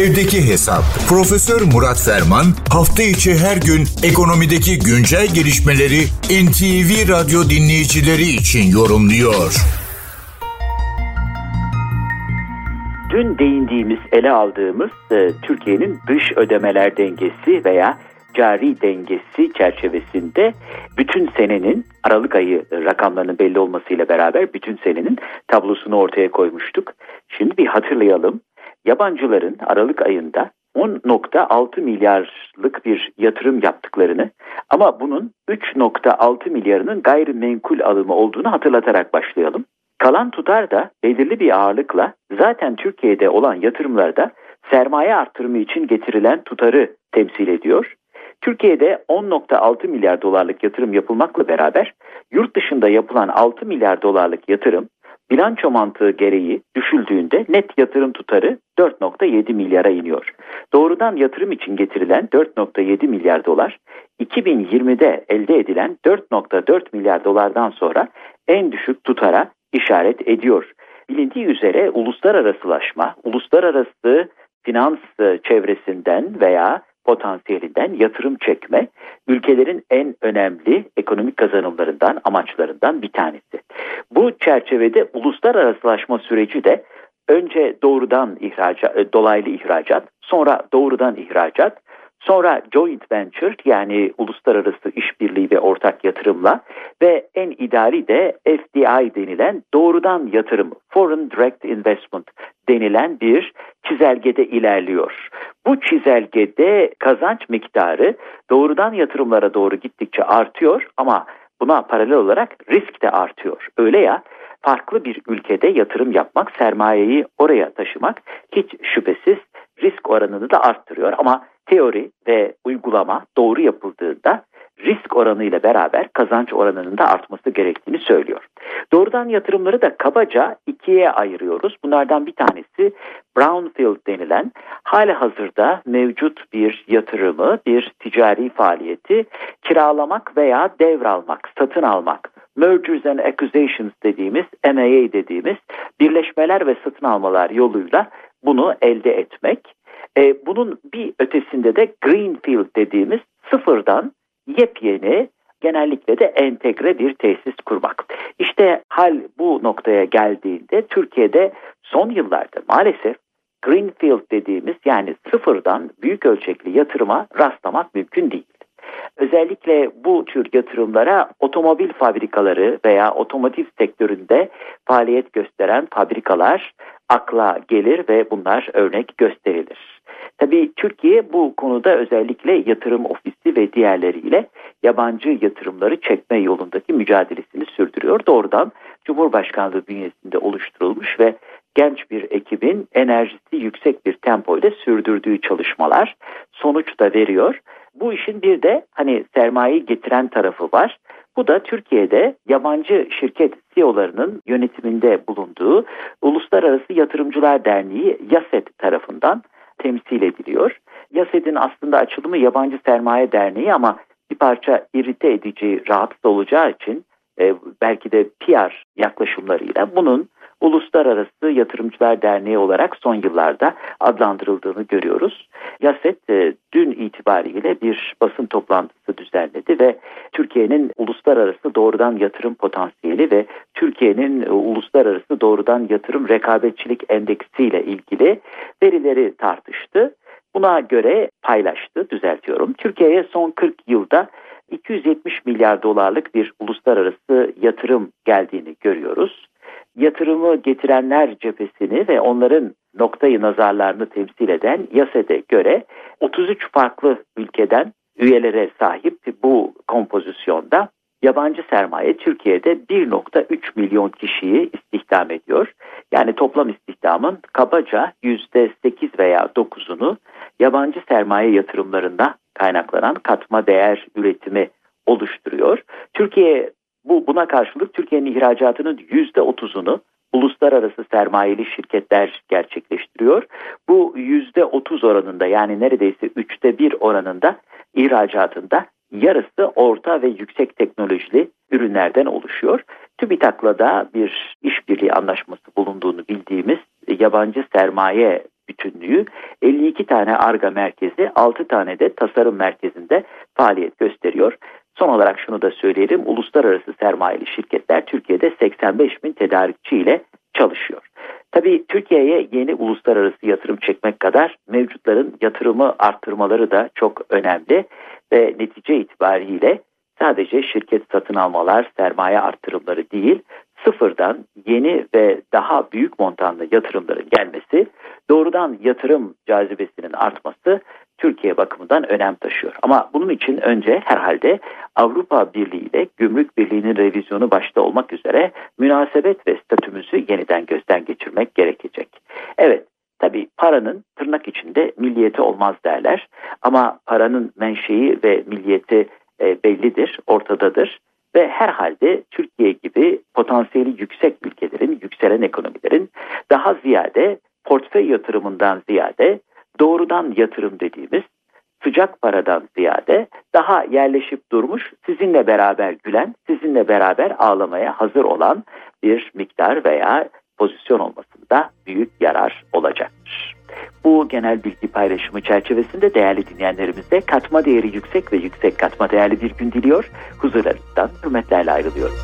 Evdeki Hesap. Profesör Murat Ferman hafta içi her gün ekonomideki güncel gelişmeleri NTV Radyo dinleyicileri için yorumluyor. Dün değindiğimiz, ele aldığımız e, Türkiye'nin dış ödemeler dengesi veya cari dengesi çerçevesinde bütün senenin Aralık ayı rakamlarının belli olmasıyla beraber bütün senenin tablosunu ortaya koymuştuk. Şimdi bir hatırlayalım. Yabancıların Aralık ayında 10.6 milyarlık bir yatırım yaptıklarını ama bunun 3.6 milyarının gayrimenkul alımı olduğunu hatırlatarak başlayalım. Kalan tutar da belirli bir ağırlıkla zaten Türkiye'de olan yatırımlarda sermaye artırımı için getirilen tutarı temsil ediyor. Türkiye'de 10.6 milyar dolarlık yatırım yapılmakla beraber yurt dışında yapılan 6 milyar dolarlık yatırım bilanço mantığı gereği düşüldüğünde net yatırım tutarı 4.7 milyara iniyor. Doğrudan yatırım için getirilen 4.7 milyar dolar 2020'de elde edilen 4.4 milyar dolardan sonra en düşük tutara işaret ediyor. Bilindiği üzere uluslararasılaşma, uluslararası finans çevresinden veya potansiyelinden yatırım çekme ülkelerin en önemli ekonomik kazanımlarından, amaçlarından bir tanesi. Bu çerçevede uluslararasılaşma süreci de önce doğrudan ihracat, dolaylı ihracat, sonra doğrudan ihracat, Sonra joint venture yani uluslararası işbirliği ve ortak yatırımla ve en ideali de FDI denilen doğrudan yatırım, foreign direct investment denilen bir çizelgede ilerliyor. Bu çizelgede kazanç miktarı doğrudan yatırımlara doğru gittikçe artıyor ama buna paralel olarak risk de artıyor. Öyle ya farklı bir ülkede yatırım yapmak, sermayeyi oraya taşımak hiç şüphesiz risk oranını da arttırıyor ama teori ve uygulama doğru yapıldığında risk oranıyla beraber kazanç oranının da artması gerektiğini söylüyor. Doğrudan yatırımları da kabaca ikiye ayırıyoruz. Bunlardan bir tanesi brownfield denilen hali hazırda mevcut bir yatırımı, bir ticari faaliyeti kiralamak veya devralmak, satın almak. Mergers and Acquisitions dediğimiz, MAA dediğimiz birleşmeler ve satın almalar yoluyla bunu elde etmek. E, bunun bir ötesinde de Greenfield dediğimiz sıfırdan yepyeni genellikle de entegre bir tesis kurmak. İşte hal bu noktaya geldiğinde Türkiye'de son yıllarda maalesef Greenfield dediğimiz yani sıfırdan büyük ölçekli yatırıma rastlamak mümkün değil. Özellikle bu tür yatırımlara otomobil fabrikaları veya otomotiv sektöründe faaliyet gösteren fabrikalar akla gelir ve bunlar örnek gösterilir. Tabii Türkiye bu konuda özellikle yatırım ofisi ve diğerleriyle yabancı yatırımları çekme yolundaki mücadelesini sürdürüyor. Doğrudan Cumhurbaşkanlığı bünyesinde oluşturulmuş ve genç bir ekibin enerjisi yüksek bir tempoyla sürdürdüğü çalışmalar sonuç da veriyor. Bu işin bir de hani sermayeyi getiren tarafı var. Bu da Türkiye'de yabancı şirket CEO'larının yönetiminde bulunduğu Uluslararası Yatırımcılar Derneği YASET tarafından temsil ediliyor. YASET'in aslında açılımı Yabancı Sermaye Derneği ama bir parça irite edici, rahatsız olacağı için e, belki de PR yaklaşımlarıyla bunun Uluslararası Yatırımcılar Derneği olarak son yıllarda adlandırıldığını görüyoruz. YASET e, dün itibariyle bir basın toplantısı düzenledi ve Türkiye'nin uluslararası doğrudan yatırım potansiyeli ve Türkiye'nin e, uluslararası doğrudan yatırım rekabetçilik endeksi ile ilgili verileri tartıştı. Buna göre paylaştı, düzeltiyorum. Türkiye'ye son 40 yılda 270 milyar dolarlık bir uluslararası yatırım geldiğini görüyoruz yatırımı getirenler cephesini ve onların noktayı nazarlarını temsil eden YASED'e göre 33 farklı ülkeden üyelere sahip bu kompozisyonda yabancı sermaye Türkiye'de 1.3 milyon kişiyi istihdam ediyor. Yani toplam istihdamın kabaca %8 veya 9'unu yabancı sermaye yatırımlarında kaynaklanan katma değer üretimi oluşturuyor. Türkiye bu buna karşılık Türkiye'nin ihracatının yüzde otuzunu uluslararası sermayeli şirketler gerçekleştiriyor. Bu yüzde otuz oranında yani neredeyse üçte bir oranında ihracatında yarısı orta ve yüksek teknolojili ürünlerden oluşuyor. TÜBİTAK'la da bir işbirliği anlaşması bulunduğunu bildiğimiz yabancı sermaye bütünlüğü 52 tane ARGA merkezi 6 tane de tasarım merkezinde faaliyet gösteriyor. Son olarak şunu da söyleyelim. Uluslararası sermayeli şirketler Türkiye'de 85 bin tedarikçi ile çalışıyor. Tabii Türkiye'ye yeni uluslararası yatırım çekmek kadar mevcutların yatırımı arttırmaları da çok önemli ve netice itibariyle sadece şirket satın almalar, sermaye arttırımları değil, sıfırdan yeni ve daha büyük montanlı yatırımların gelmesi, doğrudan yatırım cazibesinin artması Türkiye bakımından önem taşıyor. Ama bunun için önce herhalde Avrupa Birliği ile Gümrük Birliği'nin revizyonu başta olmak üzere münasebet ve statümüzü yeniden gözden geçirmek gerekecek. Evet, tabi paranın tırnak içinde milliyeti olmaz derler ama paranın menşei ve milliyeti e, bellidir, ortadadır ve herhalde Türkiye gibi potansiyeli yüksek ülkelerin, yükselen ekonomilerin daha ziyade portföy yatırımından ziyade doğrudan yatırım dediğimiz sıcak paradan ziyade daha yerleşip durmuş, sizinle beraber gülen, sizinle beraber ağlamaya hazır olan bir miktar veya pozisyon olmasında büyük yarar olacaktır. Bu genel bilgi paylaşımı çerçevesinde değerli dinleyenlerimize katma değeri yüksek ve yüksek katma değerli bir gün diliyor. Huzurlarınızdan hürmetlerle ayrılıyorum.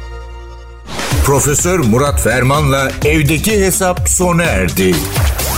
Profesör Murat Ferman'la evdeki hesap sona erdi.